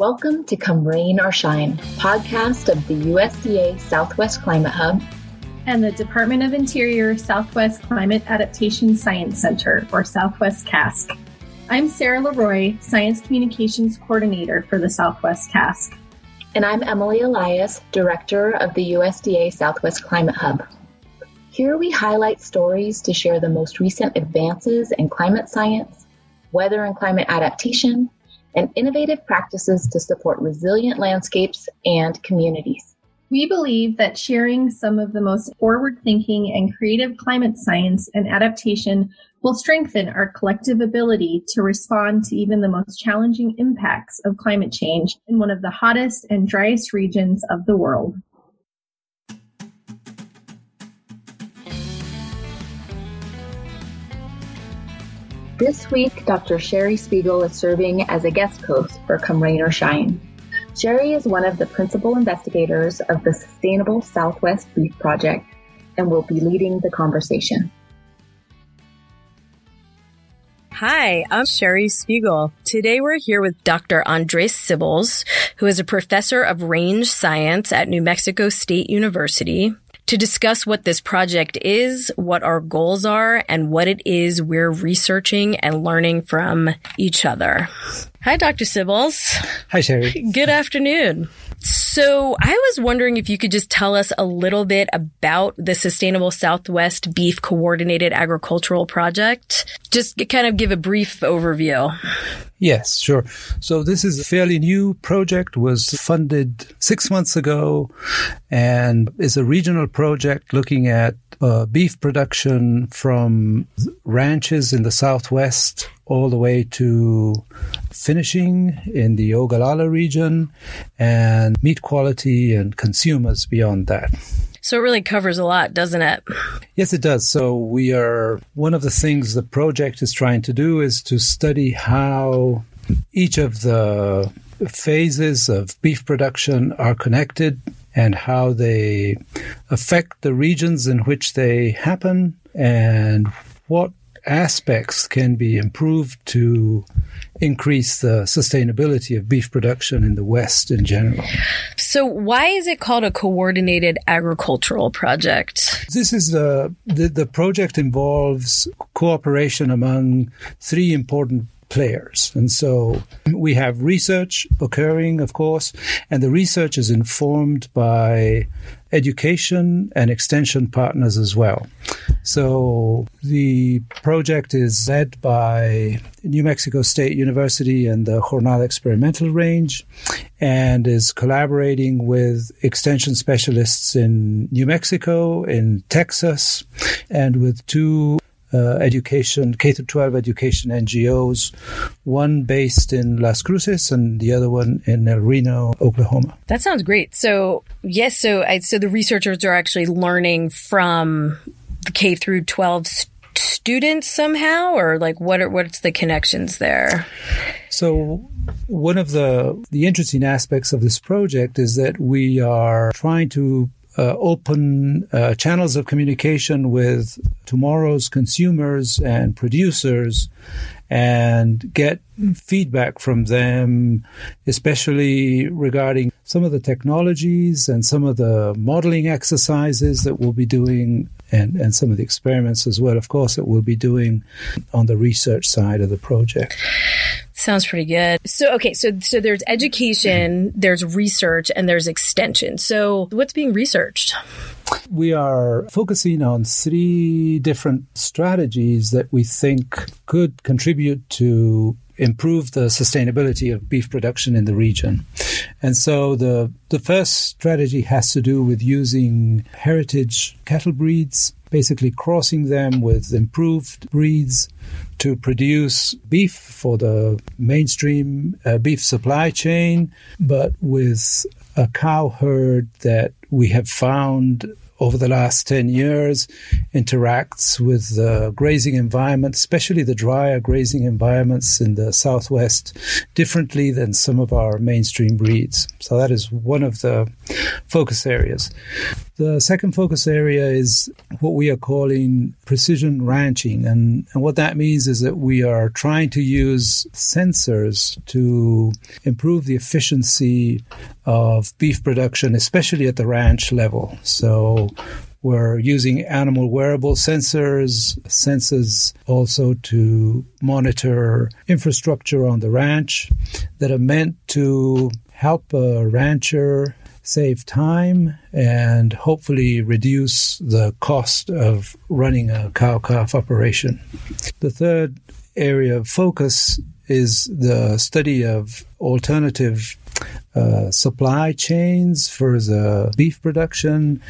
Welcome to Come Rain or Shine, podcast of the USDA Southwest Climate Hub and the Department of Interior Southwest Climate Adaptation Science Center, or Southwest CASC. I'm Sarah Leroy, Science Communications Coordinator for the Southwest CASC. And I'm Emily Elias, Director of the USDA Southwest Climate Hub. Here we highlight stories to share the most recent advances in climate science, weather and climate adaptation, and innovative practices to support resilient landscapes and communities. We believe that sharing some of the most forward thinking and creative climate science and adaptation will strengthen our collective ability to respond to even the most challenging impacts of climate change in one of the hottest and driest regions of the world. This week, Dr. Sheri Spiegal is serving as a guest host for Come Rain or Shine. Sheri is one of the principal investigators of the Sustainable Southwest Beef Project and will be leading the conversation. Hi, I'm Sheri Spiegal. Today we're here with Dr. Andres Cibils, who is a professor of range science at New Mexico State University to discuss what this project is, what our goals are, and what it is we're researching and learning from each other. Hi, Dr. Cibils. Hi, Sheri. Good afternoon. So I was wondering if you could just tell us a little bit about the Sustainable Southwest Beef Coordinated Agricultural Project. Just kind of give a brief overview. Yes, sure. So this is a fairly new project, was funded six months ago and is a regional project looking at uh, beef production from ranches in the Southwest all the way to finishing in the Ogallala region and meat quality and consumers beyond that. So it really covers a lot, doesn't it? Yes, it does. So we are, one of the things the project is trying to do is to study how each of the phases of beef production are connected and how they affect the regions in which they happen and what aspects can be improved to increase the sustainability of beef production in the West in general. So, why is it called a coordinated agricultural project? This is the, the, the project involves cooperation among three important players. And so we have research occurring, of course, and the research is informed by education and extension partners as well. So the project is led by New Mexico State University and the Jornada Experimental Range and is collaborating with extension specialists in New Mexico, in Texas, and with two uh, education, K 12 education NGOs, one based in Las Cruces and the other one in El Reno, Oklahoma. That sounds great. So, yes, so I, so the researchers are actually learning from the K through 12 students somehow or like what are what's the connections there? So one of the the interesting aspects of this project is that we are trying to uh, open uh, channels of communication with tomorrow's consumers and producers and get feedback from them, especially regarding some of the technologies and some of the modeling exercises that we'll be doing and, and some of the experiments as well, of course, that we'll be doing on the research side of the project. Sounds pretty good. So, okay, so so there's education, there's research, and there's extension. So, what's being researched? We are focusing on three different strategies that we think could contribute to improve the sustainability of beef production in the region. And so the the first strategy has to do with using heritage cattle breeds, basically crossing them with improved breeds to produce beef for the mainstream uh, beef supply chain, but with a cow herd that we have found over the last 10 years interacts with the grazing environment, especially the drier grazing environments in the southwest, differently than some of our mainstream breeds. So that is one of the focus areas. The second focus area is what we are calling precision ranching. And, and what that means is that we are trying to use sensors to improve the efficiency of beef production, especially at the ranch level. So we're using animal wearable sensors, sensors also to monitor infrastructure on the ranch that are meant to help a rancher save time and hopefully reduce the cost of running a cow calf operation. The third area of focus is the study of alternative uh, supply chains for the beef production,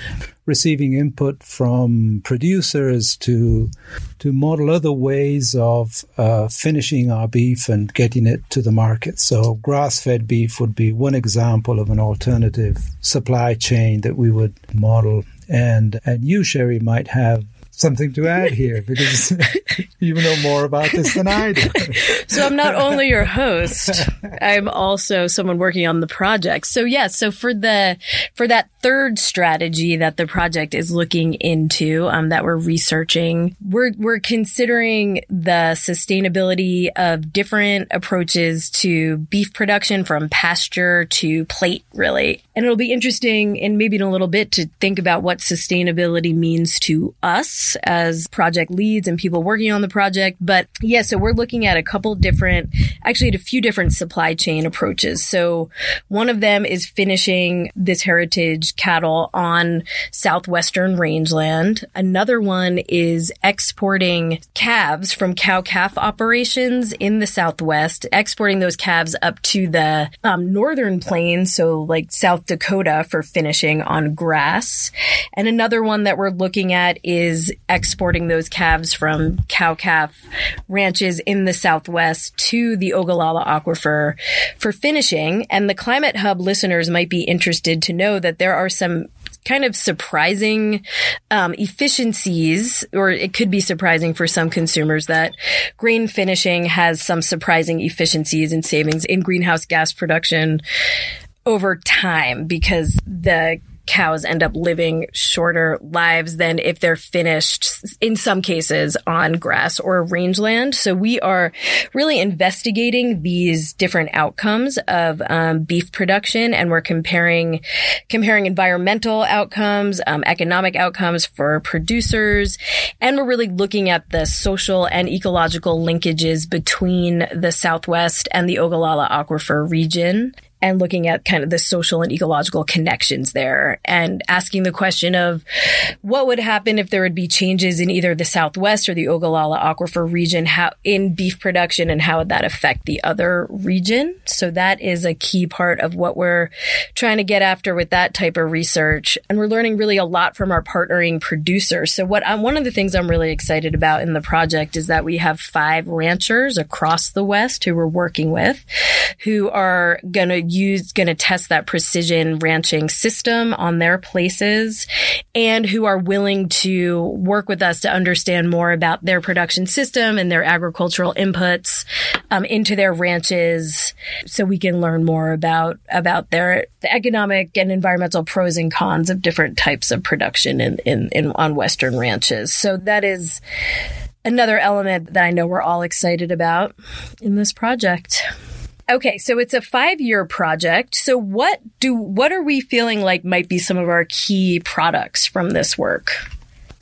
receiving input from producers to to model other ways of uh, finishing our beef and getting it to the market. So, grass-fed beef would be one example of an alternative supply chain that we would model. And and you, Sheri, might have something to add here because you know more about this than I do. so I'm not only your host, I'm also someone working on the project. So yeah, so for the for that third strategy that the project is looking into, um, that we're researching, we're we're considering the sustainability of different approaches to beef production from pasture to plate, really. And it'll be interesting, and maybe in a little bit, to think about what sustainability means to us as project leads and people working on the project. But yeah, so we're looking at a couple different, actually at a few different supply chain approaches. So one of them is finishing this heritage cattle on southwestern rangeland. Another one is exporting calves from cow calf operations in the southwest, exporting those calves up to the um, northern plains, so like South Dakota for finishing on grass. And another one that we're looking at is exporting those calves from cow calf ranches in the Southwest to the Ogallala Aquifer for finishing. And the Climate Hub listeners might be interested to know that there are some kind of surprising um, efficiencies, or it could be surprising for some consumers that grain finishing has some surprising efficiencies and savings in greenhouse gas production over time because the cows end up living shorter lives than if they're finished in some cases on grass or rangeland. So we are really investigating these different outcomes of um, beef production and we're comparing, comparing environmental outcomes, um, economic outcomes for producers. And we're really looking at the social and ecological linkages between the Southwest and the Ogallala Aquifer region and looking at kind of the social and ecological connections there and asking the question of what would happen if there would be changes in either the Southwest or the Ogallala Aquifer region how, in beef production and how would that affect the other region. So that is a key part of what we're trying to get after with that type of research. And we're learning really a lot from our partnering producers. So what I'm, one of the things I'm really excited about in the project is that we have five ranchers across the West who we're working with who are going to use, going to test that precision ranching system on their places and who are willing to work with us to understand more about their production system and their agricultural inputs um, into their ranches so we can learn more about, about their the economic and environmental pros and cons of different types of production in, in, in on Western ranches. So that is another element that I know we're all excited about in this project. Okay, so it's a five year project. So what do what are we feeling like might be some of our key products from this work?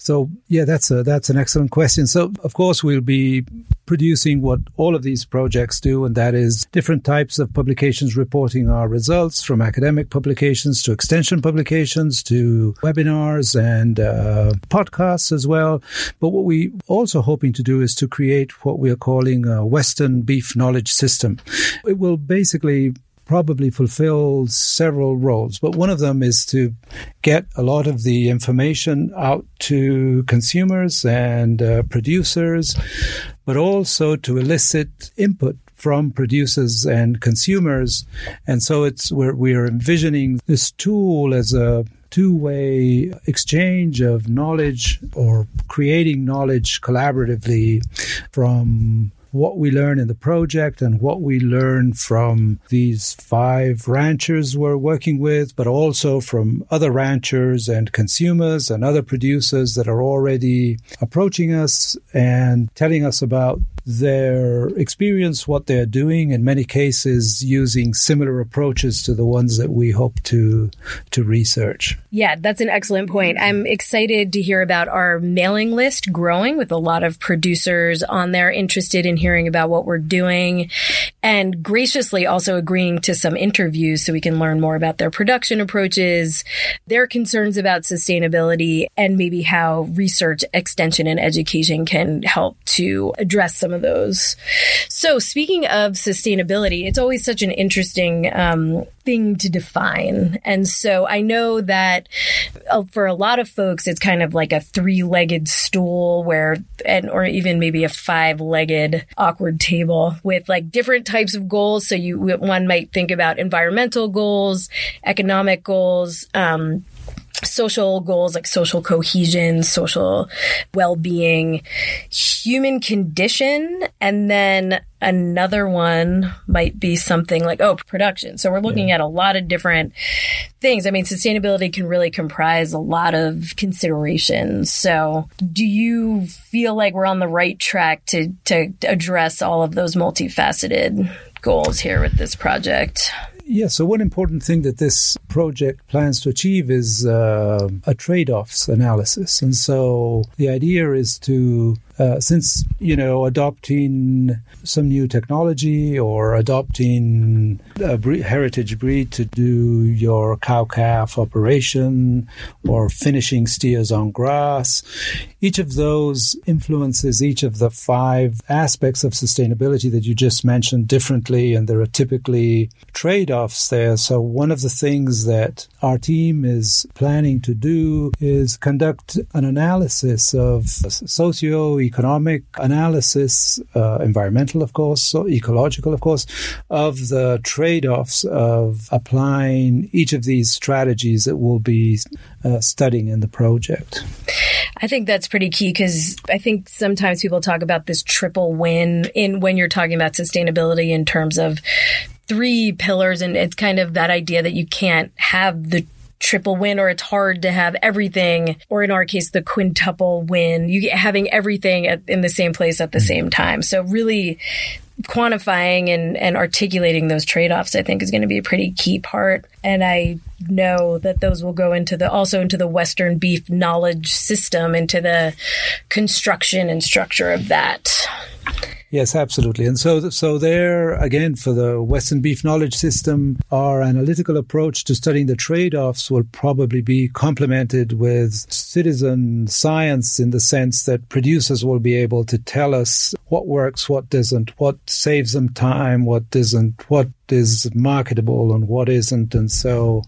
So yeah, that's a that's an excellent question. So of course we'll be producing what all of these projects do, and that is different types of publications reporting our results from academic publications to extension publications to webinars and uh, podcasts as well. But what we also hoping to do is to create what we are calling a Western beef knowledge system. It will basically probably fulfills several roles, but one of them is to get a lot of the information out to consumers and uh, producers, but also to elicit input from producers and consumers. And so it's where we are envisioning this tool as a two-way exchange of knowledge or creating knowledge collaboratively from what we learn in the project and what we learn from these five ranchers we're working with, but also from other ranchers and consumers and other producers that are already approaching us and telling us about their experience, what they're doing, in many cases using similar approaches to the ones that we hope to to research. Yeah, that's an excellent point. I'm excited to hear about our mailing list growing with a lot of producers on there interested in hearing about what we're doing and graciously also agreeing to some interviews so we can learn more about their production approaches, their concerns about sustainability, and maybe how research, extension, and education can help to address some of of those. So, speaking of sustainability, it's always such an interesting um, thing to define. And so I know that uh, for a lot of folks, it's kind of like a three legged stool where, and, or even maybe a five legged awkward table with like different types of goals. So you, one might think about environmental goals, economic goals, um, social goals like social cohesion, social well being, human condition, and then another one might be something like, oh, production. So we're looking yeah. at a lot of different things. I mean, sustainability can really comprise a lot of considerations. So do you feel like we're on the right track to, to address all of those multifaceted goals here with this project? Yeah, so one important thing that this project plans to achieve is uh, a trade offs analysis. And so the idea is to uh, since you know adopting some new technology or adopting a breed, heritage breed to do your cow calf operation or finishing steers on grass, each of those influences each of the five aspects of sustainability that you just mentioned differently, and there are typically trade offs there. So one of the things that our team is planning to do is conduct an analysis of socio economic analysis, uh, environmental, of course, so ecological, of course, of the trade offs of applying each of these strategies that we'll be uh, studying in the project. I think that's pretty key because I think sometimes people talk about this triple win in when you're talking about sustainability in terms of three pillars and it's kind of that idea that you can't have the triple win or it's hard to have everything or in our case the quintuple win. You having everything at, in the same place at the mm-hmm. same time. So really quantifying and, and articulating those trade-offs i think is going to be a pretty key part. And i know that those will go into the also into the western beef knowledge system into the construction and structure of that Yes, absolutely. And so, so there again for the Western Beef Knowledge System, our analytical approach to studying the trade-offs will probably be complemented with citizen science in the sense that producers will be able to tell us what works, what doesn't, what saves them time, what doesn't, what is marketable and what isn't. And so,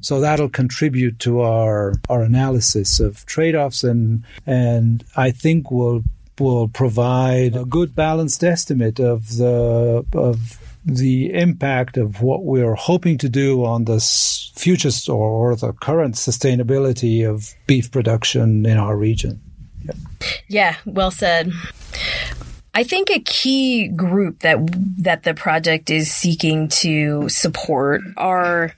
so that'll contribute to our, our analysis of trade-offs and, and I think will will provide a good balanced estimate of the of the impact of what we're hoping to do on the future or the current sustainability of beef production in our region. Yeah, yeah well said. I think a key group that that the project is seeking to support are,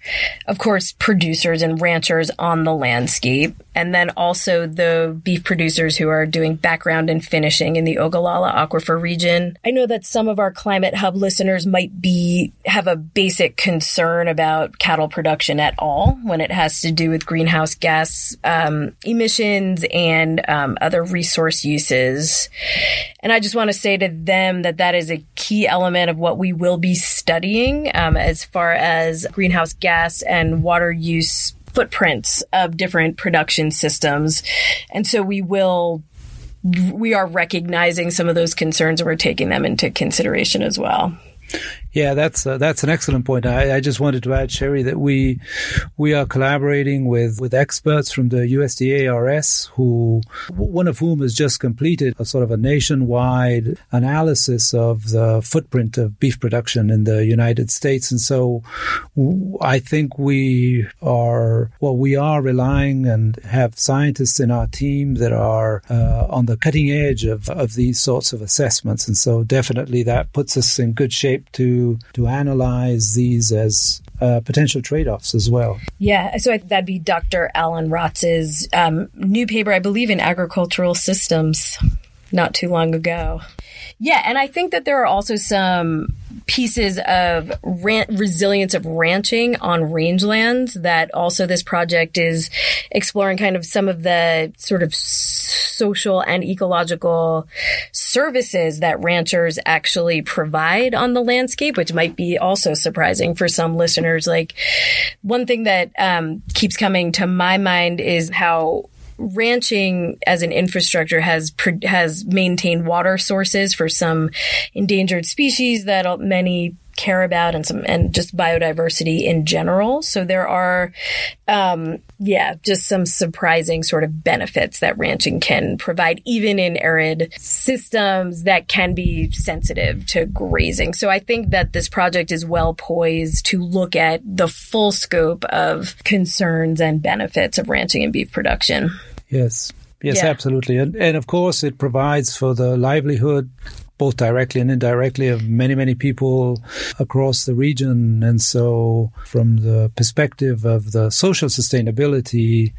of course, producers and ranchers on the landscape, and then also the beef producers who are doing background and finishing in the Ogallala Aquifer region. I know that some of our Climate Hub listeners might be have a basic concern about cattle production at all when it has to do with greenhouse gas um, emissions and um, other resource uses, and I just want to say to them that that is a key element of what we will be studying um, as far as greenhouse gas and water use footprints of different production systems. And so we will we are recognizing some of those concerns and we're taking them into consideration as well. Yeah, that's uh, that's an excellent point. I, I, just wanted to add, Sheri, that we we are collaborating with with experts from the USDA-RS, who one of whom has just completed a sort of a nationwide analysis of the footprint of beef production in the United States, and so I think we are well, we are relying and have scientists in our team that are uh, on the cutting edge of of these sorts of assessments, and so definitely that puts us in good shape to to analyze these as uh, potential trade-offs as well. Yeah, so that'd be Dr. Alan Rotz's um, new paper, I believe, in agricultural systems, not too long ago. Yeah, and I think that there are also some pieces of ran- resilience of ranching on rangelands that also this project is exploring kind of some of the sort of social and ecological services that ranchers actually provide on the landscape, which might be also surprising for some listeners. Like one thing that um, keeps coming to my mind is how ranching as an infrastructure has has maintained water sources for some endangered species that many care about and some and just biodiversity in general. So there are, um, yeah, just some surprising sort of benefits that ranching can provide, even in arid systems that can be sensitive to grazing. So I think that this project is well poised to look at the full scope of concerns and benefits of ranching and beef production. Yes. Yes, yeah. absolutely. And, and of course, it provides for the livelihood both directly and indirectly of many, many people across the region. And so, from the perspective of the social sustainability,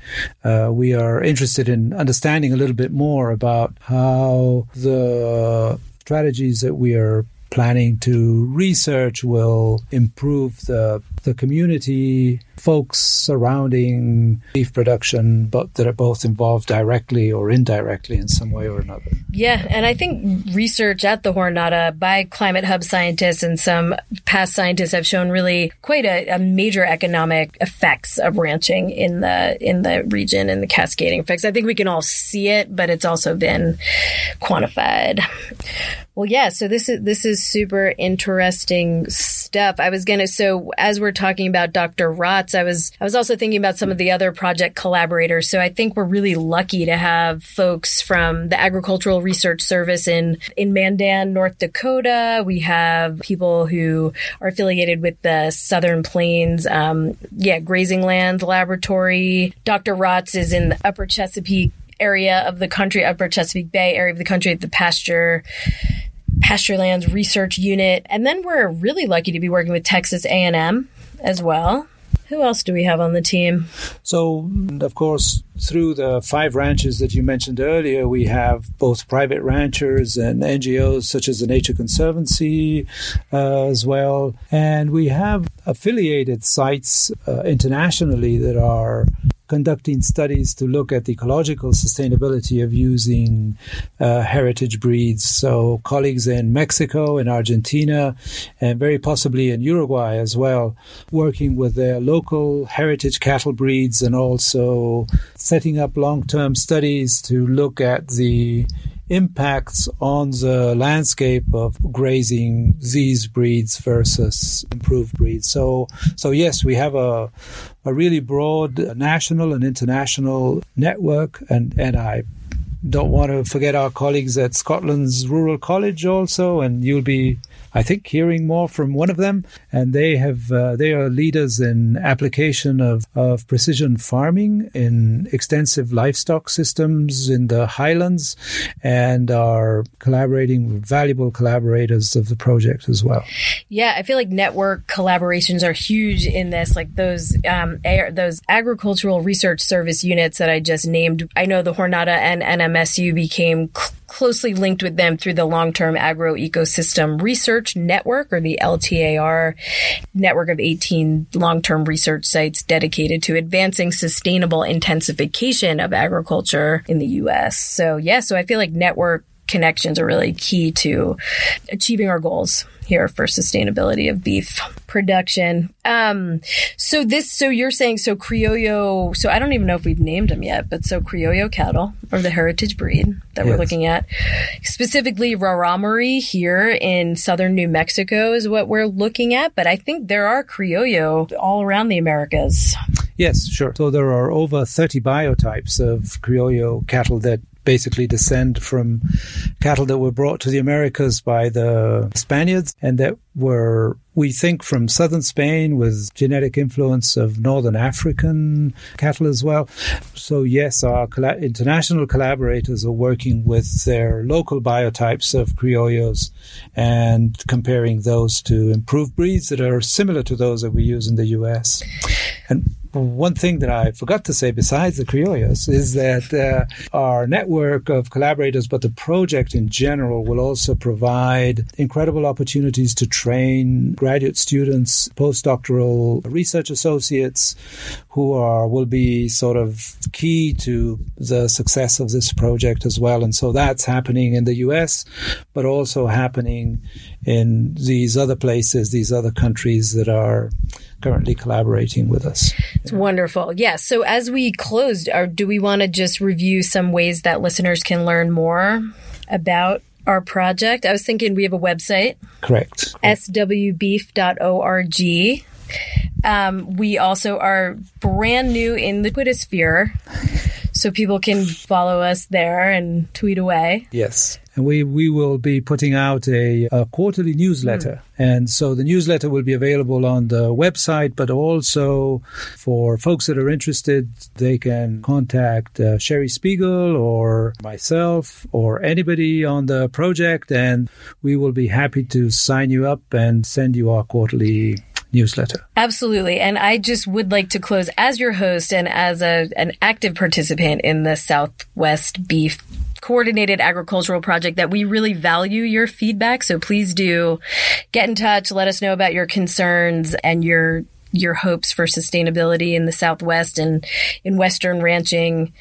uh, we are interested in understanding a little bit more about how the strategies that we are planning to research will improve the the community folks surrounding beef production, but that are both involved directly or indirectly in some way or another. Yeah, and I think research at the Jornada by Climate Hub scientists and some past scientists have shown really quite a, a major economic effects of ranching in the in the region and the cascading effects. I think we can all see it, but it's also been quantified. Well, yeah. So this is this is super interesting stuff. I was gonna. So as we're talking about Dr. Rotz, I was I was also thinking about some of the other project collaborators. So I think we're really lucky to have folks from the Agricultural Research Service in in Mandan, North Dakota. We have people who are affiliated with the Southern Plains, um, yeah, Grazing Lands Laboratory. Dr. Rotz is in the Upper Chesapeake area of the country, Upper Chesapeake Bay area of the country, the pasture Pasturelands Research Unit, and then we're really lucky to be working with Texas A&M as well. Who else do we have on the team? So, of course, through the five ranches that you mentioned earlier, we have both private ranchers and NGOs such as the Nature Conservancy uh, as well. And we have affiliated sites uh, internationally that are conducting studies to look at the ecological sustainability of using uh, heritage breeds. So, colleagues in Mexico, in Argentina, and very possibly in Uruguay as well, working with their local heritage cattle breeds and also setting up long term studies to look at the impacts on the landscape of grazing these breeds versus improved breeds. So, so yes, we have a, a really broad uh, national and international network, and, and I don't want to forget our colleagues at Scotland's Rural College also, and you'll be I think, hearing more from one of them. And they have uh, they are leaders in application of, of precision farming in extensive livestock systems in the highlands, and are collaborating with valuable collaborators of the project as well. Yeah, I feel like network collaborations are huge in this. Like those um, those agricultural research service units that I just named. I know the Jornada and NMSU became. Cl- closely linked with them through the long-term agro ecosystem research network or the LTAR network of 18 long-term research sites dedicated to advancing sustainable intensification of agriculture in the US. So yeah, so I feel like network connections are really key to achieving our goals here for sustainability of beef production. Um, so this, so you're saying, so Criollo, so I don't even know if we've named them yet, but so Criollo cattle or the heritage breed that yes. we're looking at, specifically Rarámuri here in southern New Mexico is what we're looking at. But I think there are Criollo all around the Americas. Yes, sure. So there are over 30 biotypes of Criollo cattle that basically descend from cattle that were brought to the Americas by the Spaniards and that were, we think, from southern Spain with genetic influence of northern African cattle as well. So, yes, our international collaborators are working with their local biotypes of criollos and comparing those to improved breeds that are similar to those that we use in the US. And one thing that I forgot to say besides the Criollos is that uh, our network of collaborators, but the project in general, will also provide incredible opportunities to train graduate students, postdoctoral research associates who are will be sort of key to the success of this project as well. And so that's happening in the US, but also happening in these other places, these other countries that are currently collaborating with us. It's wonderful. Yes. Yeah, so as we closed, do we want to just review some ways that listeners can learn more about our project? I was thinking we have a website. Correct. swbeef.org. Um, we also are brand new in the so people can follow us there and tweet away. Yes and we, we will be putting out a, a quarterly newsletter. Mm. And so the newsletter will be available on the website, but also for folks that are interested, they can contact uh, Sheri Spiegal or myself or anybody on the project, and we will be happy to sign you up and send you our quarterly newsletter. Absolutely. And I just would like to close as your host and as a, an active participant in the Southwest Beef coordinated agricultural project that we really value your feedback. So please do get in touch. Let us know about your concerns and your your hopes for sustainability in the Southwest and in Western ranching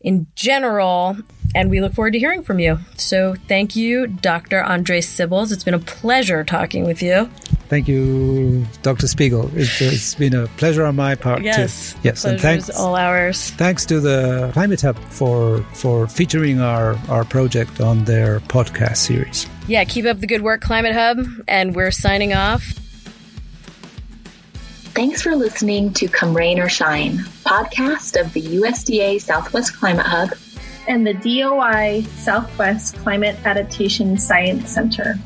in general. And we look forward to hearing from you. So thank you, Dr. Andres Cibils. It's been a pleasure talking with you. Thank you, Dr. Spiegal. It's, uh, it's been a pleasure on my part. Yes, too. yes, and thanks all ours. Thanks to the Climate Hub for for featuring our our project on their podcast series. Yeah, keep up the good work, Climate Hub, and we're signing off. Thanks for listening to Come Rain or Shine, podcast of the USDA Southwest Climate Hub and the DOI Southwest Climate Adaptation Science Center.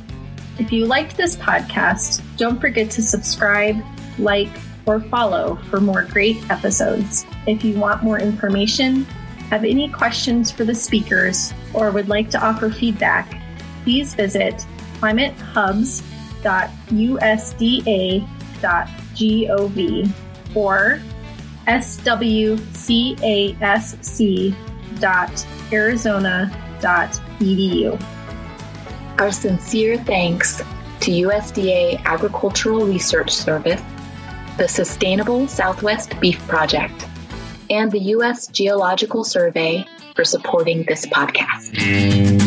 If you liked this podcast, don't forget to subscribe, like, or follow for more great episodes. If you want more information, have any questions for the speakers, or would like to offer feedback, please visit climatehubs.usda.gov or swcasc.arizona.edu. Our sincere thanks to USDA Agricultural Research Service, the Sustainable Southwest Beef Project, and the U.S. Geological Survey for supporting this podcast.